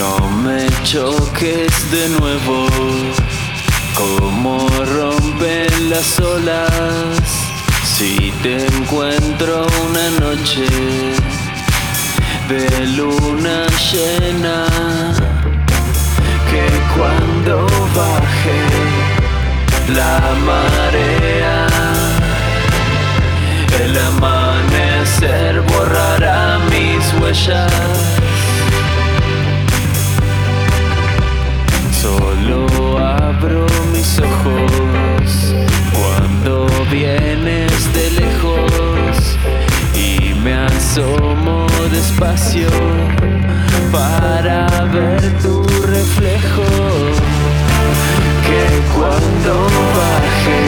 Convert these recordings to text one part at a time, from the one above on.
No me choques de nuevo, como rompen las olas. Si te encuentro una noche de luna llena, vienes de lejos y me asomo despacio para ver tu reflejo. Que cuando baje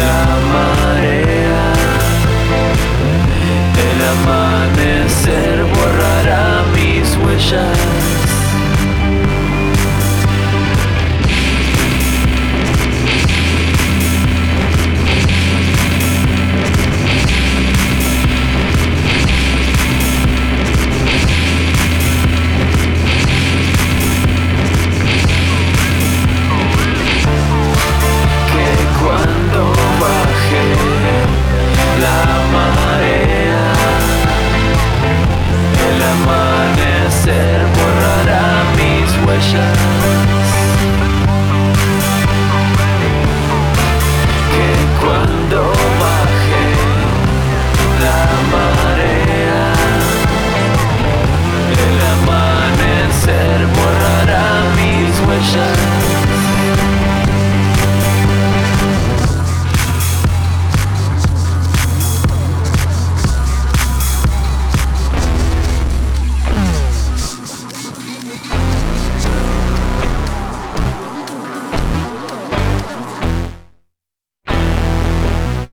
la marea, el amanecer borrará mis huellas.